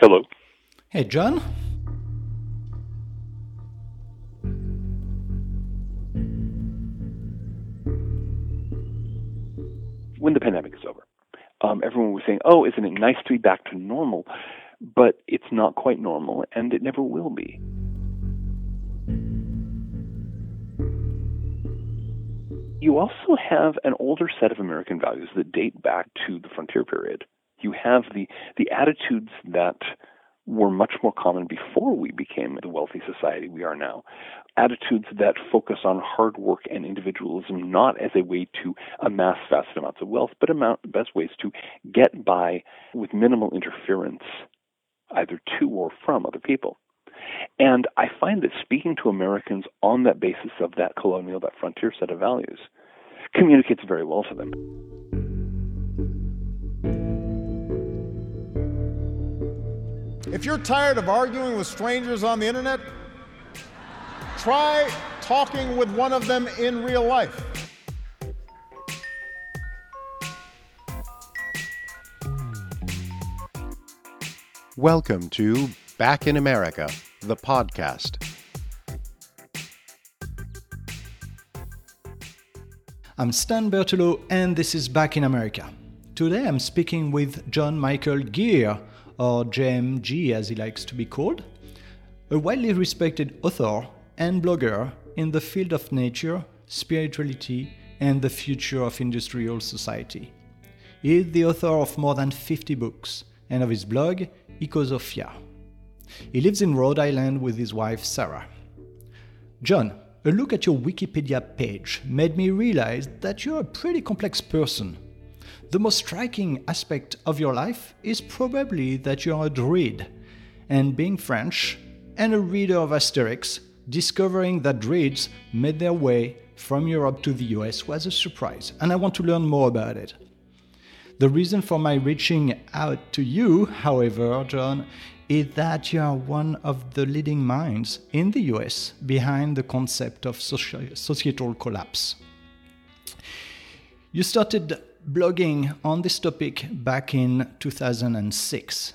Hello. Hey, John. When the pandemic is over, um, everyone was saying, "Oh, isn't it nice to be back to normal?" But it's not quite normal, and it never will be. You also have an older set of American values that date back to the frontier period. You have the the attitudes that were much more common before we became the wealthy society we are now. Attitudes that focus on hard work and individualism not as a way to amass vast amounts of wealth, but amount, best ways to get by with minimal interference either to or from other people. And I find that speaking to Americans on that basis of that colonial, that frontier set of values, communicates very well to them. If you're tired of arguing with strangers on the internet, try talking with one of them in real life. Welcome to Back in America, the podcast. I'm Stan Berthelot, and this is Back in America. Today I'm speaking with John Michael Greer, or JMG as he likes to be called, a widely respected author and blogger in the field of nature, spirituality, and the future of industrial society. He is the author of more than 50 books and of his blog, Ecosophia. He lives in Rhode Island with his wife Sara. John, a look at your Wikipedia page made me realize that you're a pretty complex person the most striking aspect of your life is probably that you're a druid. And being French and a reader of Asterix, discovering that druids made their way from Europe to the US was a surprise, and I want to learn more about it. The reason for my reaching out to you, however, John, is that you are one of the leading minds in the US behind the concept of societal collapse. You started blogging on this topic back in 2006.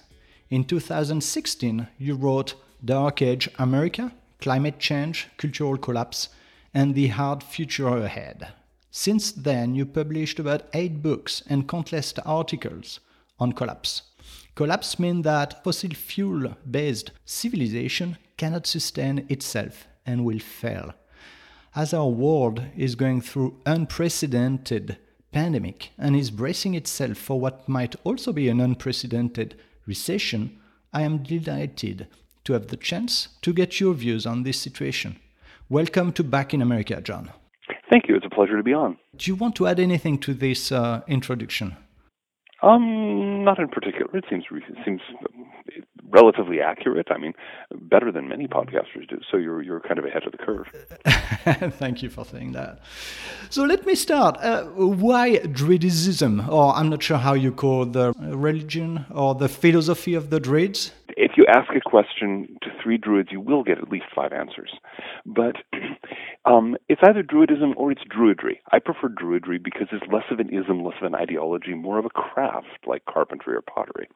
In 2016, you wrote Dark Age America, Climate Change, Cultural Collapse, and the Hard Future Ahead. Since then, you published about eight books and countless articles on collapse. Collapse means that fossil fuel based civilization cannot sustain itself and will fail. As our world is going through unprecedented pandemic and is bracing itself for what might also be an unprecedented recession, I am delighted to have the chance to get your views on this situation. Welcome to Back in America, John. Thank you. It's a pleasure to be on. Do you want to add anything to this uh, introduction? Um, not in particular. It seems it seems relatively accurate. I mean, better than many podcasters do. So you're you're kind of ahead of the curve. Thank you for saying that. So let me start. Uh, why Druidism, or I'm not sure how you call the religion or the philosophy of the Druids? If you ask a question three Druids, you will get at least five answers. But um, it's either Druidism or it's Druidry. I prefer Druidry because it's less of an ism, less of an ideology, more of a craft like carpentry or pottery.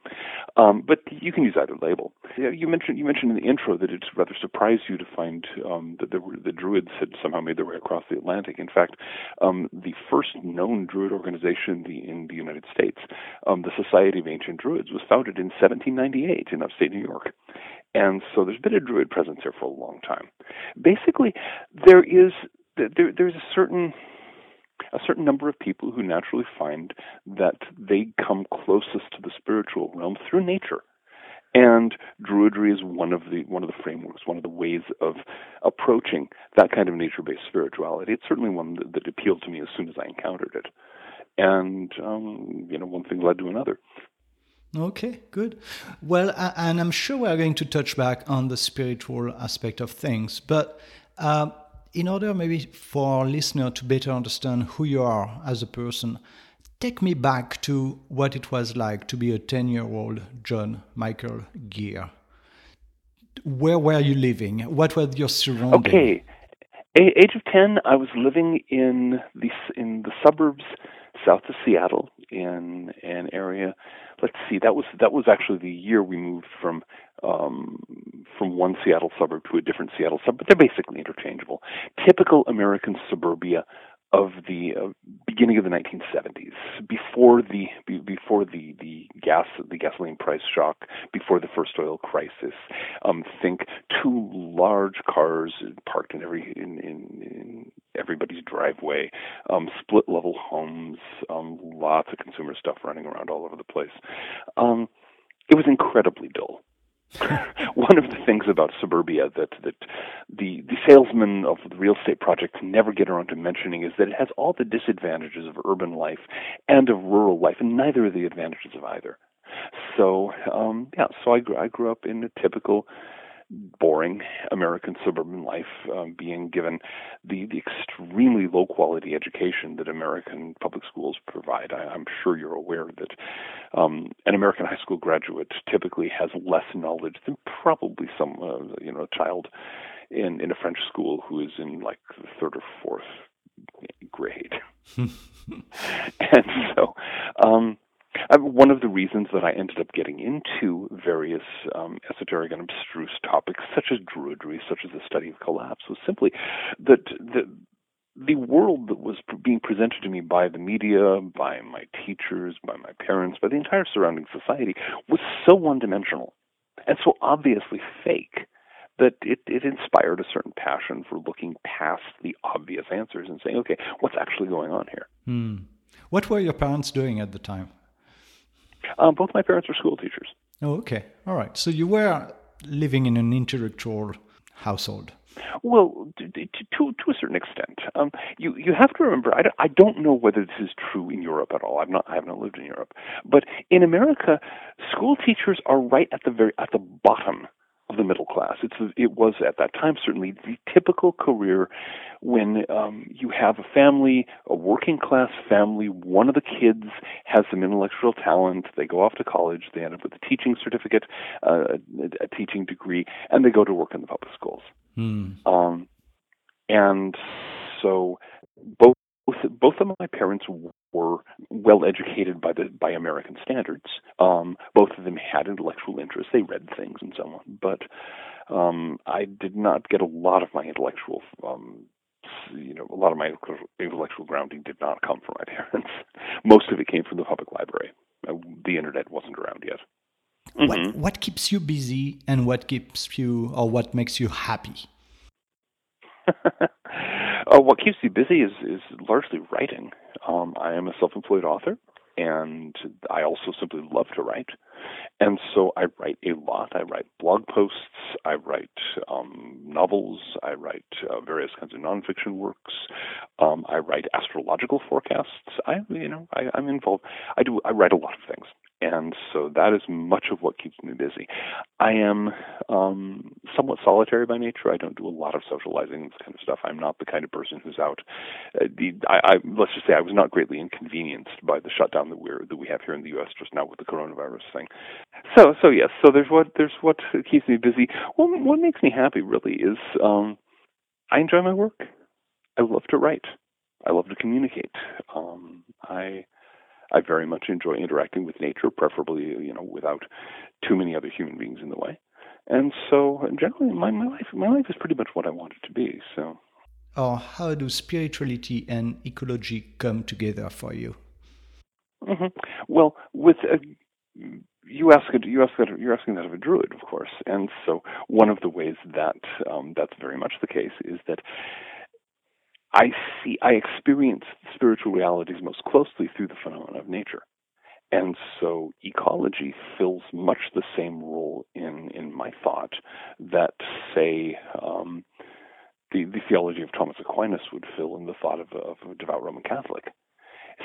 Um, but you can use either label. You mentioned you mentioned in the intro that it rather surprised you to find um, that the, the Druids had somehow made their way across the Atlantic. In fact, um, the first known Druid organization in the, in the United States, um, the Society of Ancient Druids, was founded in 1798 in upstate New York. And so there's been a Druid presence here for a long time. Basically, there is there, there's a certain a certain number of people who naturally find that they come closest to the spiritual realm through nature. And Druidry is one of the one of the frameworks, one of the ways of approaching that kind of nature-based spirituality. It's certainly one that, that appealed to me as soon as I encountered it, and um, you know, one thing led to another. Okay, good. Well, and I'm sure we're going to touch back on the spiritual aspect of things, but uh, in order maybe for our listener to better understand who you are as a person, take me back to what it was like to be a 10 year old John Michael Greer. Where were you living? What were your surroundings? Okay. A- age of 10, I was living in the, in the suburbs south of Seattle in an area let's see, that was that was actually the year we moved from um, from one Seattle suburb to a different Seattle suburb, but they're basically interchangeable. Typical American suburbia of the uh, beginning of the 1970s, before the before the the gas the gasoline price shock, before the first oil crisis. Um, think two large cars parked in every in, in, in everybody's driveway, um, split level homes, um, lots of consumer stuff running around all over the place. Um, it was incredibly dull. One of the things about suburbia that that the the salesmen of the real estate projects never get around to mentioning is that it has all the disadvantages of urban life and of rural life, and neither of the advantages of either. So um, yeah, so I grew I grew up in a typical boring American suburban life, um, being given the, the extremely low quality education that American public schools provide. I, am sure you're aware that um, an American high school graduate typically has less knowledge than probably some uh, you know child in in a French school who is in like the third or fourth grade. and so um, one of the reasons that I ended up getting into various um, esoteric and abstruse topics, such as druidry, such as the study of collapse, was simply that the the world that was being presented to me by the media, by my teachers, by my parents, by the entire surrounding society was so one dimensional and so obviously fake that it, it inspired a certain passion for looking past the obvious answers and saying, okay, what's actually going on here? Hmm. What were your parents doing at the time? Um, both my parents were school teachers. Oh, okay. All right. So you were living in an intellectual household. Well, to, to, to a certain extent, um, you you have to remember. I don't, I don't know whether this is true in Europe at all. I've not I have not lived in Europe, but in America, school teachers are right at the very at the bottom of the middle class. It's it was at that time certainly the typical career when um, you have a family, a working class family. One of the kids has some intellectual talent. They go off to college. They end up with a teaching certificate, uh, a a, teaching degree, and they go to work in the public schools. Mm. Um, and so both both of my parents were well educated by the by American standards. Um, both of them had intellectual interests; they read things and so on. But um, I did not get a lot of my intellectual, um, you know, a lot of my intellectual grounding did not come from my parents. Most of it came from the public library. Uh, the internet wasn't around yet. Mm-hmm. What what keeps you busy, and what keeps you, or what makes you happy? Uh, what keeps me busy is is largely writing. Um, I am a self-employed author, and I also simply love to write. And so I write a lot. I write blog posts. I write um, novels. I write uh, various kinds of nonfiction works. Um, I write astrological forecasts. I, you know, I, I'm involved. I do. I write a lot of things and so that is much of what keeps me busy. I am um, somewhat solitary by nature. I don't do a lot of socializing, this kind of stuff. I'm not the kind of person who's out. Uh, the, I, I, let's just say I was not greatly inconvenienced by the shutdown that we're that we have here in the U.S. just now with the coronavirus thing. So, so yes. So there's what there's what keeps me busy. Well, what makes me happy really is um, I enjoy my work. I love to write. I love to communicate. Um, I I very much enjoy interacting with nature, preferably you know without too many other human beings in the way. And so generally, my, my life my life is pretty much what I want it to be. So. Or how do spirituality and ecology come together for you? Mm-hmm. Well, with a, you ask it, you ask that you're asking that of a druid, of course, and so one of the ways that um, that's very much the case is that I see, I experience spiritual realities most closely through the phenomena of nature. And so ecology fills much the same role in, in my thought that, say, um, the, the theology of Thomas Aquinas would fill in the thought of, of a devout Roman Catholic.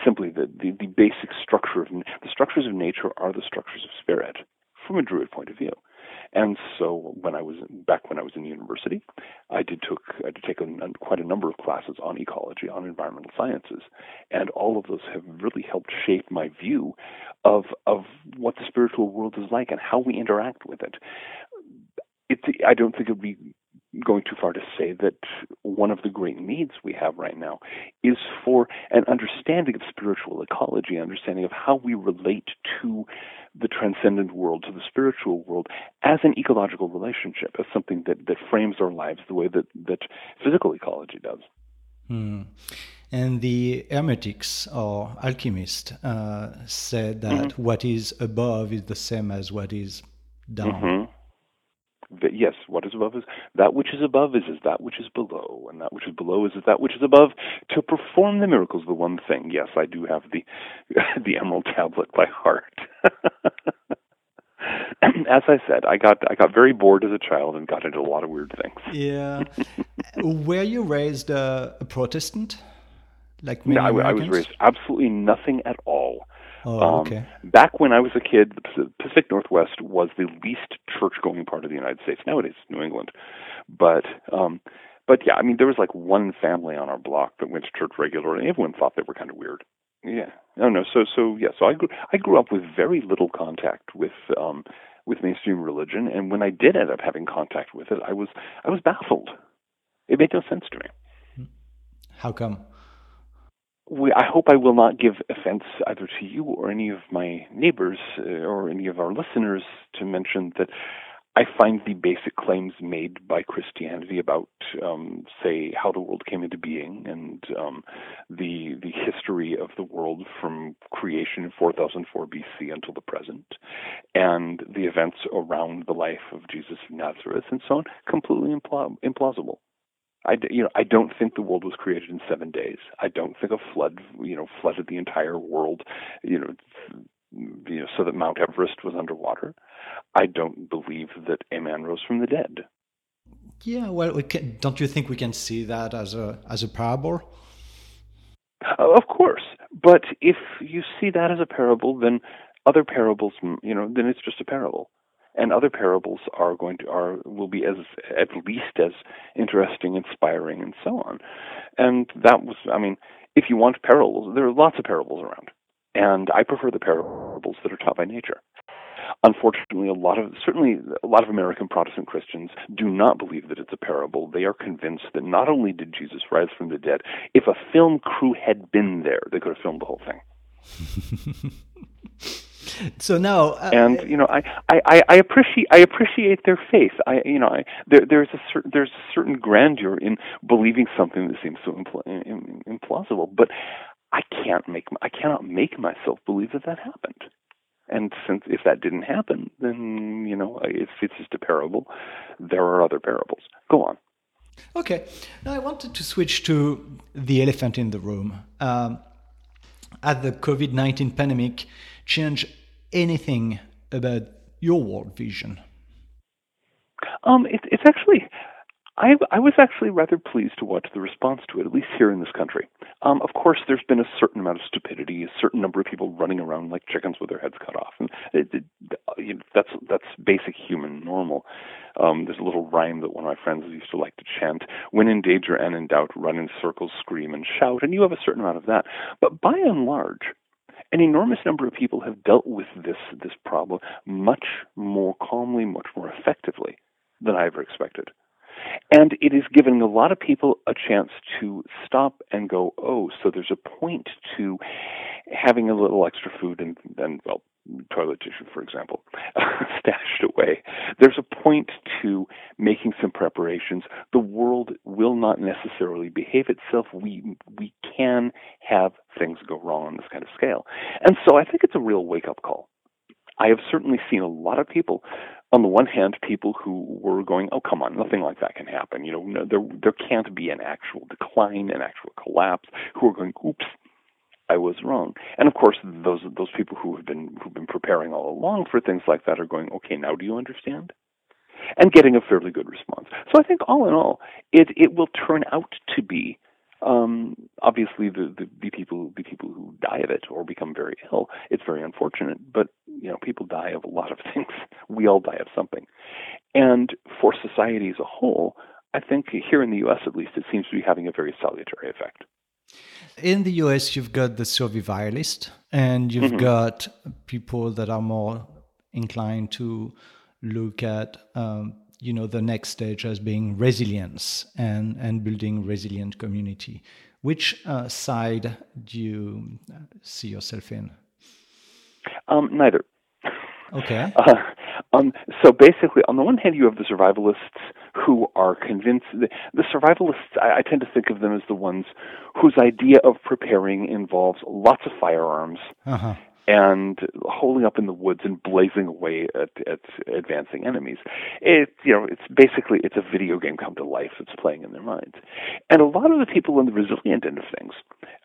Simply, the, the, the basic structure of the structures of nature are the structures of spirit from a Druid point of view. And so when I was back when I was in university, I did took I did take a, quite a number of classes on ecology, on environmental sciences, and all of those have really helped shape my view of of what the spiritual world is like and how we interact with it. It's I don't think it would be going too far to say that one of the great needs we have right now is for an understanding of spiritual ecology, understanding of how we relate to transcendent world, to the spiritual world, as an ecological relationship, as something that, that frames our lives the way that, that physical ecology does. Hmm. And the Hermetics or alchemists uh, said that mm-hmm. what is above is the same as what is down. Mm-hmm yes, what is above is that which is above is, is that which is below, and that which is below is, is that which is above. To perform the miracles, the one thing. Yes, I do have the the Emerald Tablet by heart. As I said, I got I got very bored as a child and got into a lot of weird things. Yeah. Were you raised uh, a Protestant? Like many no, I, I was raised absolutely nothing at all. Oh, um, okay. Back when I was a kid, the Pacific Northwest was the least church-going part of the United States. Nowadays, New England, but um, but yeah, I mean, there was like one family on our block that went to church regularly. Everyone thought they were kind of weird. Yeah, no, no. So, so yeah. So I grew, I grew up with very little contact with um, with mainstream religion, and when I did end up having contact with it, I was I was baffled. It made no sense to me. How come? We, I hope I will not give offense either to you or any of my neighbors uh, or any of our listeners to mention that I find the basic claims made by Christianity about, um, say, how the world came into being and um, the the history of the world from creation 4004 BC until the present, and the events around the life of Jesus of Nazareth and so on, completely impl- implausible. I, you know, I don't think the world was created in seven days. I don't think a flood, you know, flooded the entire world, you know, you know, so that Mount Everest was underwater. I don't believe that a man rose from the dead. Yeah, well, we can, don't you think we can see that as a as a parable? Uh, of course, but if you see that as a parable, then other parables, you know, then it's just a parable and other parables are going to are will be as at least as interesting, inspiring, and so on. And that was, I mean, if you want parables, there are lots of parables around, and I prefer the parables that are taught by nature. Unfortunately, a lot of certainly a lot of American Protestant Christians do not believe that it's a parable. They are convinced that not only did Jesus rise from the dead, if a film crew had been there, they could have filmed the whole thing. so now uh, and you know I, I i appreciate i appreciate their faith. I you know i there there's a certain there's a certain grandeur in believing something that seems so impl- implausible but i can't make i cannot make myself believe that that happened. And since if that didn't happen then you know if it's just a parable there are other parables. Go on. Okay. Now i wanted to switch to the elephant in the room. Um, at the covid-19 pandemic change anything about your world vision? Um, it, it's actually, I, I was actually rather pleased to watch the response to it, at least here in this country. Um, of course, there's been a certain amount of stupidity, a certain number of people running around like chickens with their heads cut off, and it, it, you know, that's that's basic human normal. Um, there's a little rhyme that one of my friends used to like to chant: "When in danger and in doubt, run in circles, scream and shout." And you have a certain amount of that, but by and large, an enormous number of people have dealt with this this problem much more calmly, much more effectively than I ever expected. And it is giving a lot of people a chance to stop and go, oh, so there's a point to having a little extra food and then, well, toilet tissue, for example, stashed away. There's a point to making some preparations. The world will not necessarily behave itself. We we can have things go wrong on this kind of scale, and so I think it's a real wake up call. I have certainly seen a lot of people. On the one hand, people who were going, "Oh, come on, nothing like that can happen." You know, no, there there can't be an actual decline, an actual collapse. Who are going, "Oops, I was wrong. And of course, those those people who have been who've been preparing all along for things like that are going, okay, now do you understand? And getting a fairly good response. So I think all in all, it it will turn out to be um, obviously the, the the people the people who die of it or become very ill. It's very unfortunate, but you know people die of a lot of things. We all die of something, and for society as a whole, I think here in the U.S. at least, it seems to be having a very salutary effect. In the US, you've got the survivalist, and you've mm-hmm. got people that are more inclined to look at, um, you know, the next stage as being resilience and and building resilient community. Which uh, side do you uh, see yourself in? Um, neither. Okay. Uh, um, so basically, on the one hand, you have the survivalists who are convinced. The, the survivalists, I, I tend to think of them as the ones whose idea of preparing involves lots of firearms Uh-huh. And holding up in the woods and blazing away at, at advancing enemies. It, you know, it's basically it's a video game come to life that's playing in their minds. And a lot of the people in the resilient end of things,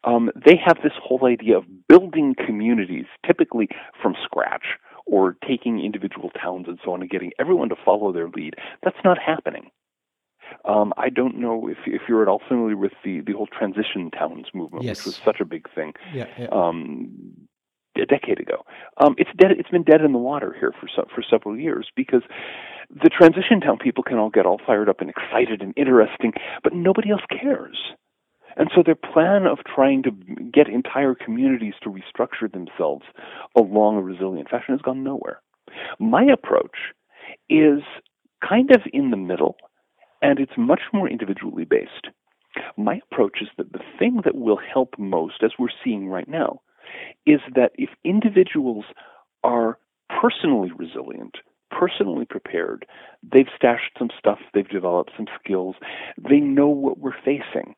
um, they have this whole idea of building communities, typically from scratch, or taking individual towns and so on and getting everyone to follow their lead. That's not happening. Um, I don't know if if you're at all familiar with the the whole transition towns movement, Yes. which was such a big thing Yeah, yeah. um, a decade ago. Um, it's dead. It's been dead in the water here for so, for several years because the transition town people can all get all fired up and excited and interesting, but nobody else cares. And so their plan of trying to get entire communities to restructure themselves along a resilient fashion has gone nowhere. My approach is kind of in the middle, and it's much more individually based. My approach is that the thing that will help most, as we're seeing right now, is that if individuals are personally resilient, personally prepared, they've stashed some stuff, they've developed some skills, they know what we're facing,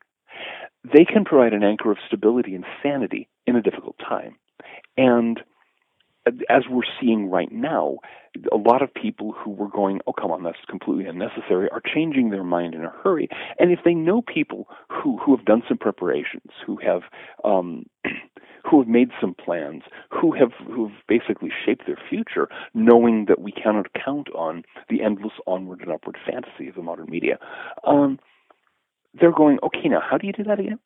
they can provide an anchor of stability and sanity in a difficult time. And as we're seeing right now, a lot of people who were going, oh, come on, that's completely unnecessary, are changing their mind in a hurry. And if they know people who, who have done some preparations, who have um, who have made some plans, who have who have basically shaped their future, knowing that we cannot count on the endless onward and upward fantasy of the modern media, um, they're going, okay, now how do you do that again?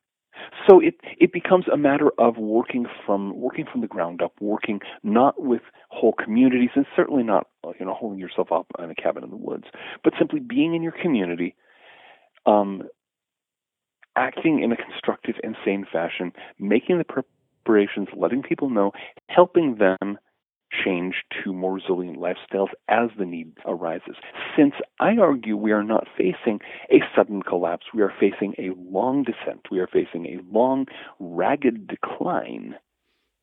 So it it becomes a matter of working from working from the ground up, working not with whole communities, and certainly not you know holding yourself up in a cabin in the woods, but simply being in your community, um, acting in a constructive and sane fashion, making the preparations, letting people know, helping them change to more resilient lifestyles as the need arises. Since I argue we are not facing a sudden collapse, we are facing a long descent, we are facing a long, ragged decline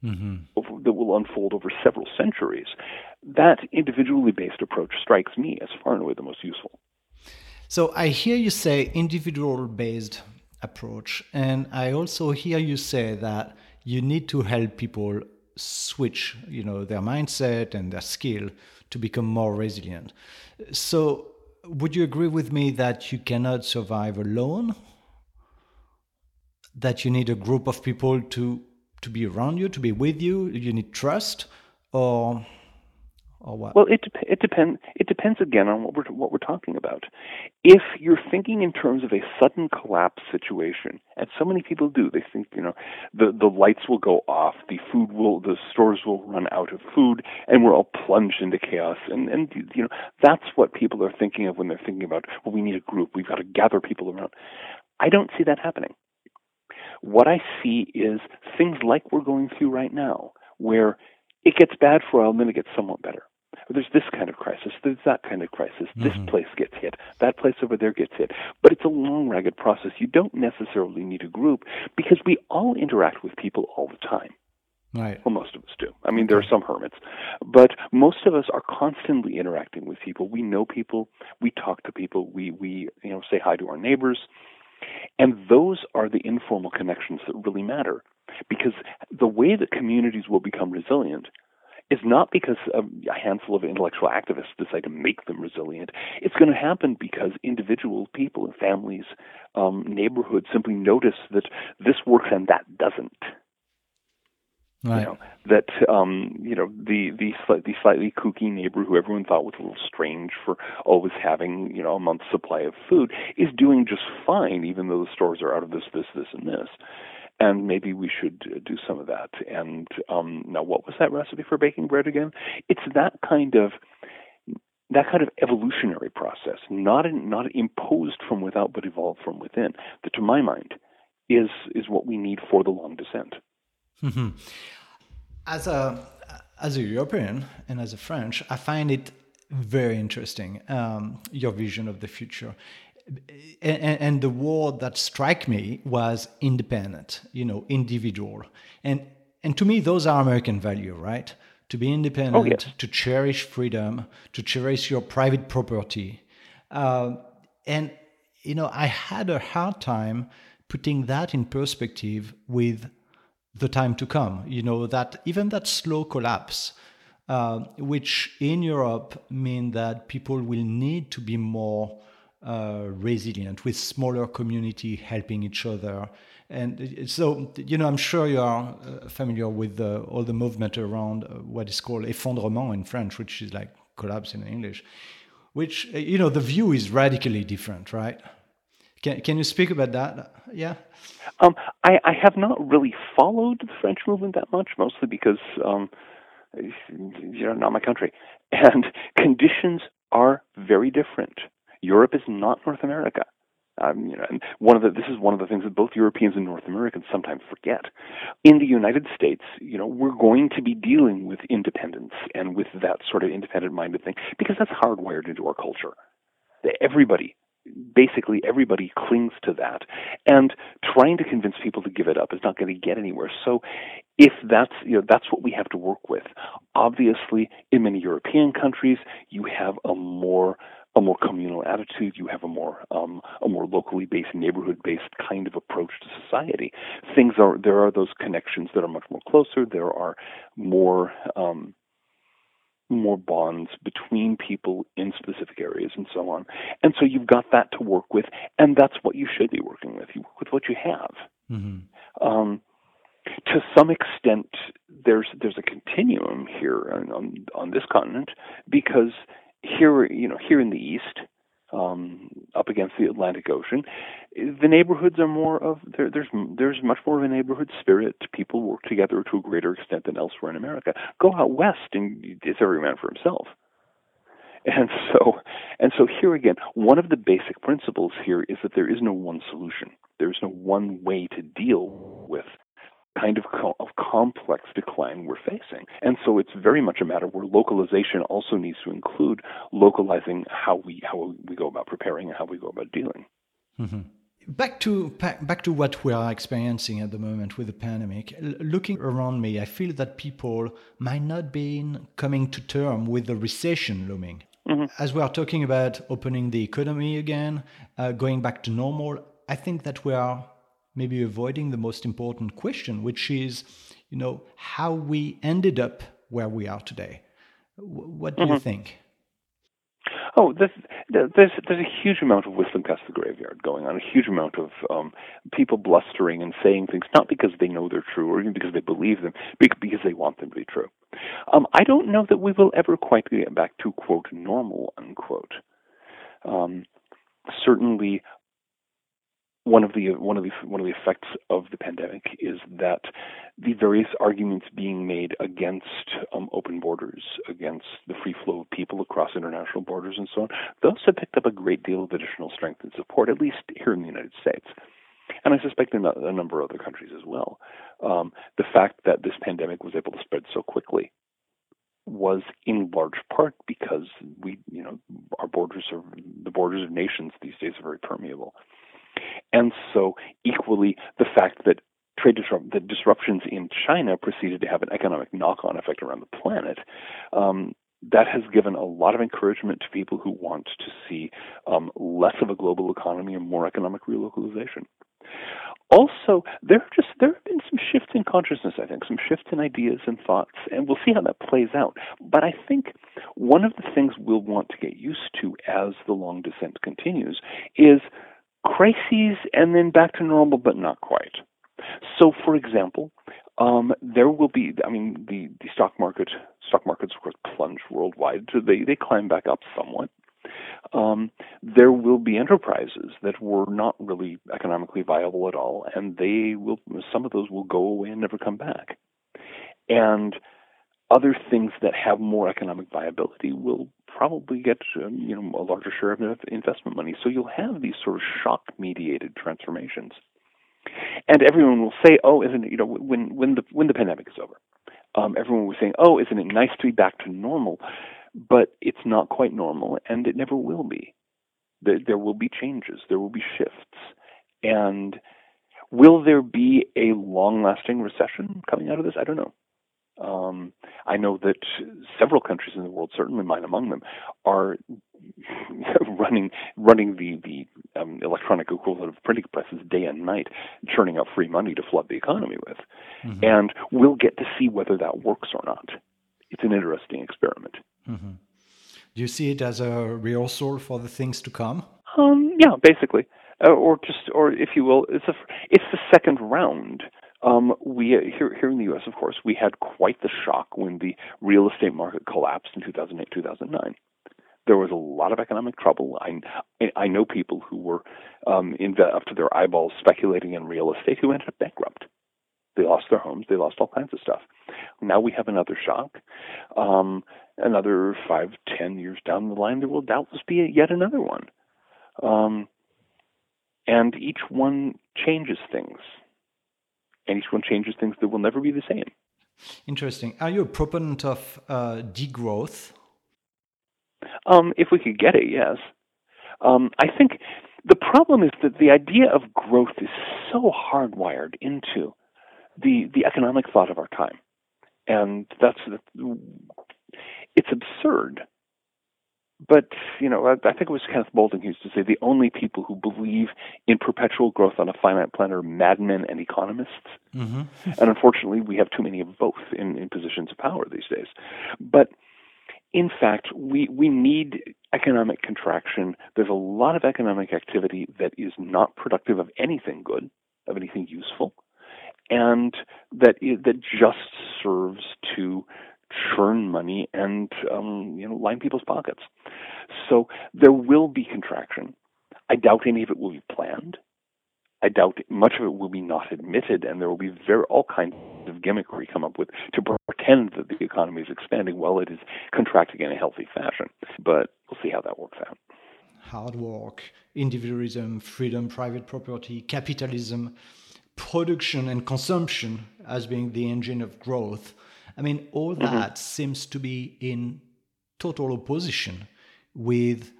hmm that will unfold over several centuries. That individually based approach strikes me as far and away the most useful. So I hear you say individual based approach, and I also hear you say that you need to help people switch, you know, their mindset and their skill to become more resilient. So would you agree with me that you cannot survive alone? That you need a group of people to to be around you, to be with you, you need trust or or what? Well, it it depends. It depends again on what we're what we're talking about. If you're thinking in terms of a sudden collapse situation, and so many people do, they think you know the the lights will go off, the food will, the stores will run out of food, and we're all plunged into chaos. And and you know that's what people are thinking of when they're thinking about well, we need a group, we've got to gather people around. I don't see that happening. What I see is things like we're going through right now, where it gets bad for a while and then it gets somewhat better. There's this kind of crisis, there's that kind of crisis. This mm-hmm. place gets hit, that place over there gets hit. But it's a long, ragged process. You don't necessarily need a group because we all interact with people all the time. right. Well, most of us do. I mean, there are some hermits, but most of us are constantly interacting with people. We know people, we talk to people, we we you know say hi to our neighbors, and those are the informal connections that really matter. Because the way that communities will become resilient is not because a handful of intellectual activists decide to make them resilient. It's going to happen because individual people and families, um, neighborhoods simply notice that this works and that doesn't Right. you know that um you know the the slightly slightly kooky neighbor who everyone thought was a little strange for always having you know a month's supply of food is doing just fine even though the stores are out of this this this and this and maybe we should uh, do some of that and um now what was that recipe for baking bread again it's that kind of that kind of evolutionary process not in, not imposed from without but evolved from within that to my mind is is what we need for the long descent Mhm. As a as a European and as a French, I find it very interesting um, your vision of the future. And, and the word that struck me was independent, you know, individual. And and to me, those are American value, right? to be independent, oh, yes. to cherish freedom, to cherish your private property. Uh, and, you know, I had a hard time putting that in perspective with the time to come. You know, that even that slow collapse, uh, which in Europe mean that people will need to be more uh, resilient with smaller community helping each other. And so, you know, I'm sure you are uh, familiar with the, all the movement around uh, what is called effondrement in French, which is like collapse in English, which, you know, the view is radically different, right? Can, can you speak about that? Yeah. Um, I, I have not really followed the French movement that much, mostly because um, you're not my country, and conditions are very different. Europe is not North America. Um, you know, and one of the this is one of the things that both Europeans and North Americans sometimes forget. In the United States, you know, we're going to be dealing with independence and with that sort of independent-minded thing because that's hardwired into our culture. Everybody basically everybody clings to that and trying to convince people to give it up is not going to get anywhere so if that's you know that's what we have to work with obviously in many european countries you have a more a more communal attitude you have a more um, a more locally based neighborhood based kind of approach to society things are there are those connections that are much more closer there are more um, more bonds between people in specific areas and so on. And so you've got that to work with, and that's what you should be working with. You work with what you have. Mm-hmm. Um, to some extent, there's there's a continuum here on, on, on this continent because here you know here in the east um, up against the Atlantic Ocean, the neighborhoods are more of there, there's there's much more of a neighborhood spirit. People work together to a greater extent than elsewhere in America. Go out west and it's every man for himself. And so, and so here again, one of the basic principles here is that there is no one solution. There is no one way to deal with kind of, co- of complex decline we're facing. And so it's very much a matter where localization also needs to include localizing how we how we go about preparing and how we go about dealing. Mm-hmm. Back to back to what we are experiencing at the moment with the pandemic. looking around me, I feel that people might not be coming to term with the recession looming. Mm-hmm. As we are talking about opening the economy again, uh, going back to normal, I think that we are maybe avoiding the most important question, which is, you know, how we ended up where we are today. What do mm-hmm. you think? Oh, there's, there's there's a huge amount of whistling past the graveyard going on. A huge amount of um, people blustering and saying things not because they know they're true or even because they believe them, because they want them to be true. Um, I don't know that we will ever quite get back to quote normal unquote. Um, certainly, one of the one of the one of the effects of the pandemic is that the various arguments being made against um, open borders, against the free flow of people across international borders, and so on, those have picked up a great deal of additional strength and support, at least here in the United States, and I suspect in a, number of other countries as well. Um, the fact that this pandemic was able to spread so quickly was in large part because we, you know, our borders are the borders of nations these days are very permeable. And so, equally, the fact that trade disrupt- the disruptions in China proceeded to have an economic knock-on effect around the planet. Um, that has given a lot of encouragement to people who want to see um, less of a global economy and more economic relocalization. Also, there just there have been some shifts in consciousness. I think some shifts in ideas and thoughts, and we'll see how that plays out. But I think one of the things we'll want to get used to as the long descent continues is crises and then back to normal, but not quite. So, for example, um, there will be. I mean, the, the stock market stock markets of course plunge worldwide, so they they climb back up somewhat. Um, there will be enterprises that were not really economically viable at all, and they will. Some of those will go away and never come back. And other things that have more economic viability will probably get um, you know a larger share of investment money. So you'll have these sort of shock mediated transformations. And everyone will say, "Oh, isn't it, you know when when the when the pandemic is over?" Um, everyone was saying, "Oh, isn't it nice to be back to normal?" But it's not quite normal, and it never will be. There, there will be changes. There will be shifts, and will there be a long-lasting recession coming out of this? I don't know. Um, I know that several countries in the world, certainly mine among them, are running running the the um, electronic equivalent of printing presses day and night, churning out free money to flood the economy with, mm-hmm. and we'll get to see whether that works or not. It's an interesting experiment. Mm-hmm. Do you see it as a rehearsal for the things to come? Um, yeah, basically, uh, or just, or if you will, it's a it's the second round. Um, we here here in the U.S., of course, we had quite the shock when the real estate market collapsed in 2008 2009 there was a lot of economic trouble. I I know people who were um, in the, up to their eyeballs speculating in real estate who ended up bankrupt. They lost their homes. They lost all kinds of stuff. Now we have another shock. Um, another five, ten years down the line, there will doubtless be a, yet another one. Um, and each one changes things. And each one changes things that will never be the same. Interesting. Are you a proponent of uh, degrowth? Um, if we could get it, yes. Um, I think the problem is that the idea of growth is so hardwired into the the economic thought of our time, and that's it's absurd. But you know, I, I think it was Kenneth Boulding who used to say the only people who believe in perpetual growth on a finite planet are madmen and economists. Mm-hmm. and unfortunately, we have too many of both in, in positions of power these days. But in fact, we, we need economic contraction. There's a lot of economic activity that is not productive of anything good, of anything useful, and that that just serves to churn money and um, you know line people's pockets. So there will be contraction. I doubt any of it will be planned. I doubt much of it will be not admitted, and there will be very all kinds of gimmickry come up with to pretend that the economy is expanding while it is contracting in a healthy fashion. But we'll see how that works out. Hard work, individualism, freedom, private property, capitalism, production and consumption as being the engine of growth. I mean, all mm-hmm. that seems to be in total opposition with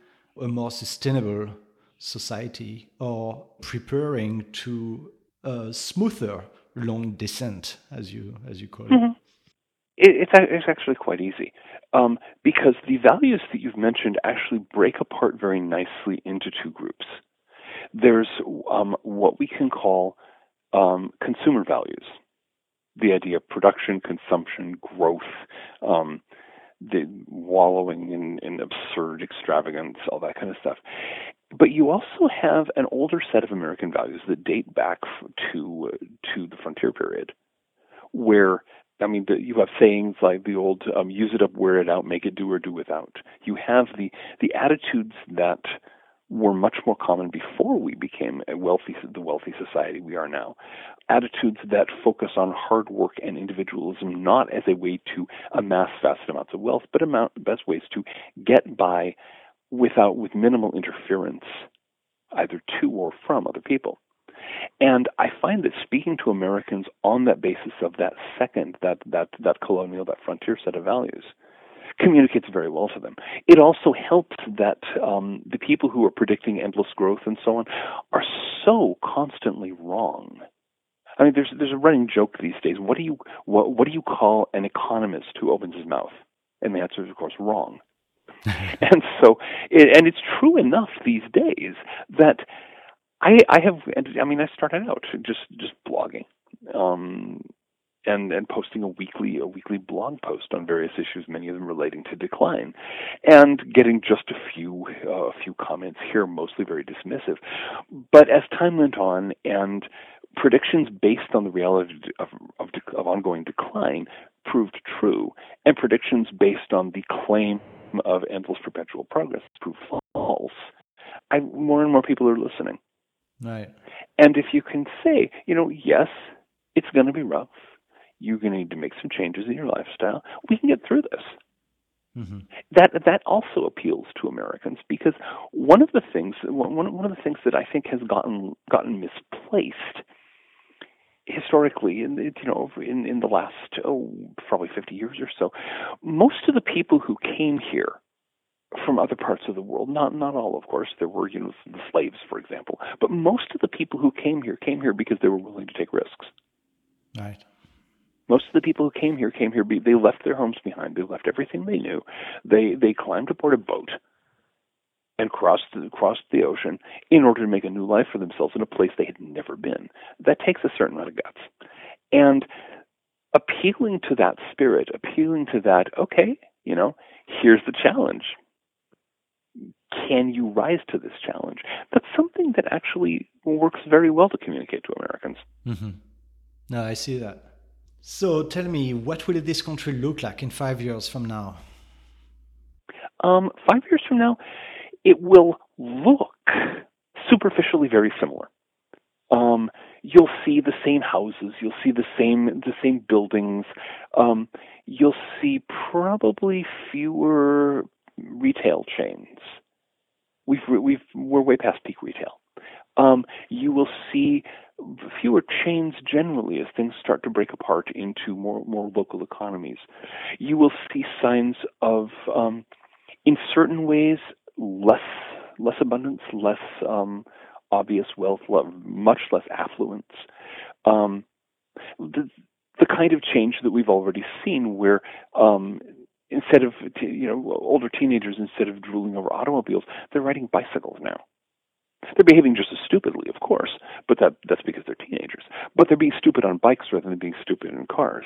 a more sustainable society or preparing to a smoother long descent, as you as you call mm-hmm. it? It's it's actually quite easy um, because the values that you've mentioned actually break apart very nicely into two groups. There's um, what we can call um, consumer values, the idea of production, consumption, growth, um, the wallowing in, in absurd extravagance, all that kind of stuff. But you also have an older set of American values that date back to to the frontier period, where I mean, the, you have sayings like the old um, "use it up, wear it out, make it do or do without." You have the the attitudes that were much more common before we became a wealthy the wealthy society we are now. Attitudes that focus on hard work and individualism not as a way to amass vast amounts of wealth, but amount best ways to get by without with minimal interference either to or from other people. And I find that speaking to Americans on that basis of that second, that that that colonial, that frontier set of values, communicates very well to them. It also helps that um, the people who are predicting endless growth and so on are so constantly wrong. I mean, there's there's a running joke these days. What do you what what do you call an economist who opens his mouth? And the answer is, of course, wrong. and so, it, and it's true enough these days that I, I have. I mean, I started out just just blogging, um, and and posting a weekly a weekly blog post on various issues, many of them relating to decline, and getting just a few uh, a few comments here, mostly very dismissive. But as time went on, and predictions based on the reality of, of, of ongoing decline proved true, and predictions based on the claim of endless perpetual progress proved false, I, more and more people are listening. Right. And if you can say, you know, yes, it's going to be rough. You're going to need to make some changes in your lifestyle. We can get through this. Mm-hmm. That that also appeals to Americans because one of the things one one of the things that I think has gotten gotten misplaced historically, in you know, in in the last oh probably 50 years or so, most of the people who came here from other parts of the world, not not all, of course, there were you know the slaves, for example, but most of the people who came here came here because they were willing to take risks. Right. Most of the people who came here came here. They left their homes behind. They left everything they knew. They they climbed aboard a boat and crossed crossed the ocean in order to make a new life for themselves in a place they had never been. That takes a certain amount of guts, and appealing to that spirit, appealing to that. Okay, you know, here's the challenge. Can you rise to this challenge? That's something that actually works very well to communicate to Americans. Mm-hmm. No, I see that. So tell me, what will this country look like in five years from now? Um, five years from now, it will look superficially very similar. Um, you'll see the same houses, you'll see the same the same buildings. Um, you'll see probably fewer retail chains. We've we've we're way past peak retail. Um, you will see fewer chains generally as things start to break apart into more more local economies. You will see signs of, um, in certain ways, less less abundance, less um, obvious wealth, much less affluence. Um, the, the kind of change that we've already seen, where um, instead of you know older teenagers, instead of drooling over automobiles, they're riding bicycles now. They're behaving just as stupidly, of course, but that that's because they're teenagers. But they're being stupid on bikes rather than being stupid in cars.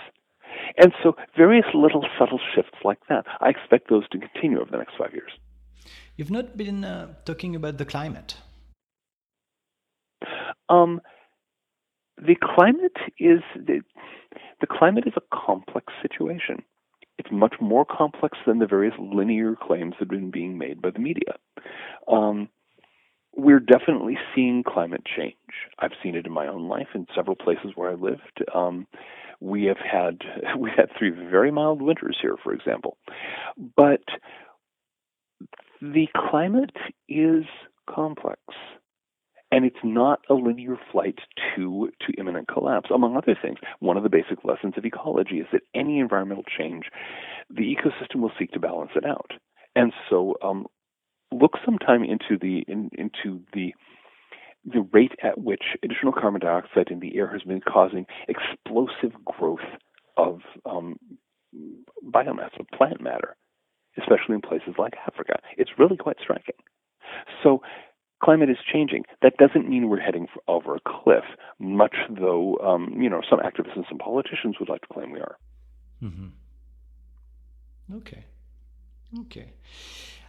And so various little subtle shifts like that, I expect those to continue over the next five years. You've not been uh, talking about the climate. Um, the climate is the, the climate is a complex situation. It's much more complex than the various linear claims that have been being made by the media. Um, we're definitely seeing climate change. I've seen it in my own life in several places where I lived. Um, we have had we had three very mild winters here, for example, but the climate is complex and it's not a linear flight to to imminent collapse among other things one of the basic lessons of ecology is that any environmental change the ecosystem will seek to balance it out and so um, look sometime into the in, into the the rate at which additional carbon dioxide in the air has been causing explosive growth of um, biomass of plant matter especially in places like Africa. It's really quite striking. So, climate is changing. That doesn't mean we're heading for, over a cliff, much though um, you know some activists and some politicians would like to claim we are. Mm-hmm. Okay. Okay.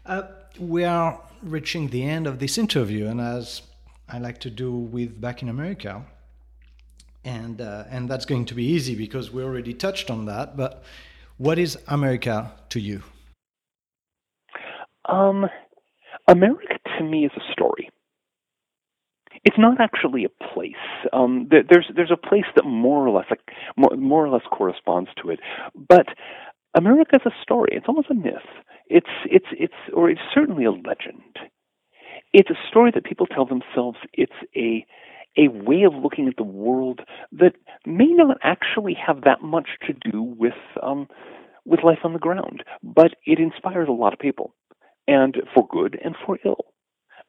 Uh, we are reaching the end of this interview, and as I like to do with Back in America, and uh, and that's going to be easy because we already touched on that. But what is America to you? Um, America to me is a story. It's not actually a place. Um, there's there's a place that more or less like, more, more or less corresponds to it, but America is a story. It's almost a myth. It's it's it's or it's certainly a legend. It's a story that people tell themselves. It's a a way of looking at the world that may not actually have that much to do with um, with life on the ground, but it inspires a lot of people and for good and for ill.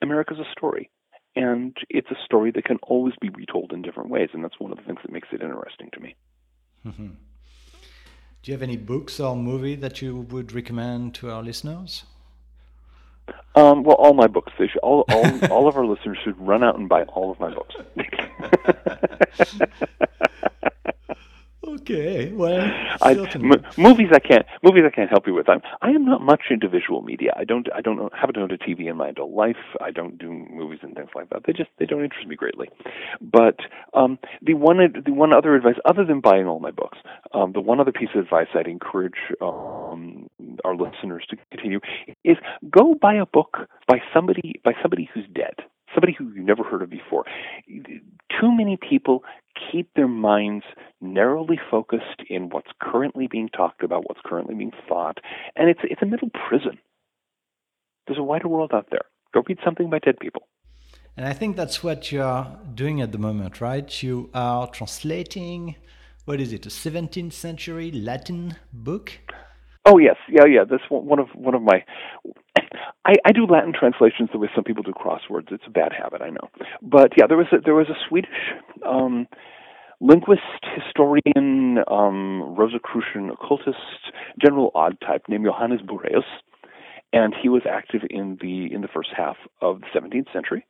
America's a story, and it's a story that can always be retold in different ways, and that's one of the things that makes it interesting to me. Mm-hmm. Do you have any books or movie that you would recommend to our listeners? Um, well, all my books. They should, all, all, all of our listeners should run out and buy all of my books. Okay, well, I, m- movies I can't movies I can't help you with. I'm I am not much into visual media. I don't I don't haven't owned a TV in my adult life. I don't do movies and things like that. They just they don't interest me greatly. But um, the one the one other advice, other than buying all my books, um, the one other piece of advice I'd encourage um, our listeners to continue is go buy a book by somebody by somebody who's dead somebody who you've never heard of before. Too many people keep their minds narrowly focused in what's currently being talked about, what's currently being thought, and it's it's a middle prison. There's a wider world out there. Go read something by dead people. And I think that's what you're doing at the moment, right? You are translating, what is it, a 17th century Latin book? Oh yes, yeah, yeah. That's one of one of my. I, I do Latin translations the way some people do crosswords. It's a bad habit, I know. But yeah, there was a, there was a Swedish um, linguist, historian, um, Rosicrucian occultist, general odd type named Johannes Bureus, and he was active in the in the first half of the 17th century.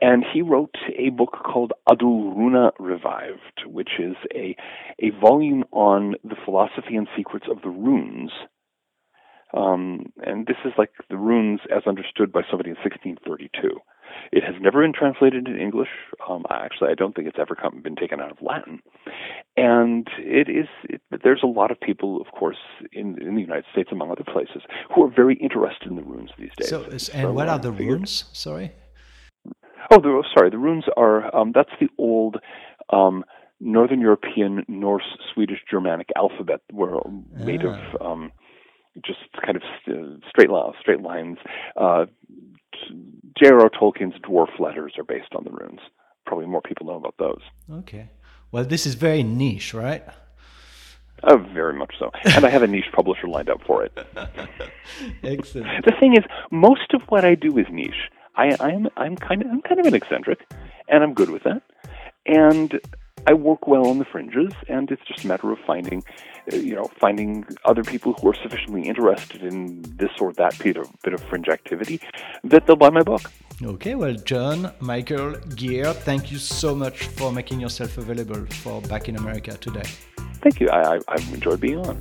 And he wrote a book called Adulruna Revived, which is a a volume on the philosophy and secrets of the runes. Um, and this is like the runes as understood by somebody in 1632. It has never been translated into English. Um, actually, I don't think it's ever come, been taken out of Latin. And it is it, there's a lot of people, of course, in in the United States, among other places, who are very interested in the runes these days. So, and so, what are the runes? Sorry. Oh, the, sorry. The runes are um, that's the old. Um, Northern European, Norse, Swedish, Germanic alphabet were made ah. of um, just kind of straight, straight lines. Uh, J.R.R. Tolkien's dwarf letters are based on the runes. Probably more people know about those. Okay. Well, this is very niche, right? Oh, very much so. And I have a niche publisher lined up for it. Excellent. The thing is, most of what I do is niche. I, I'm I'm kind of I'm kind of an eccentric, and I'm good with that. And I work well on the fringes, and it's just a matter of finding, uh, you know, finding other people who are sufficiently interested in this or that bit of, bit of fringe activity that they'll buy my book. Okay, well, John, Michael, Greer, thank you so much for making yourself available for Back in America today. Thank you. I, I, I've enjoyed being on.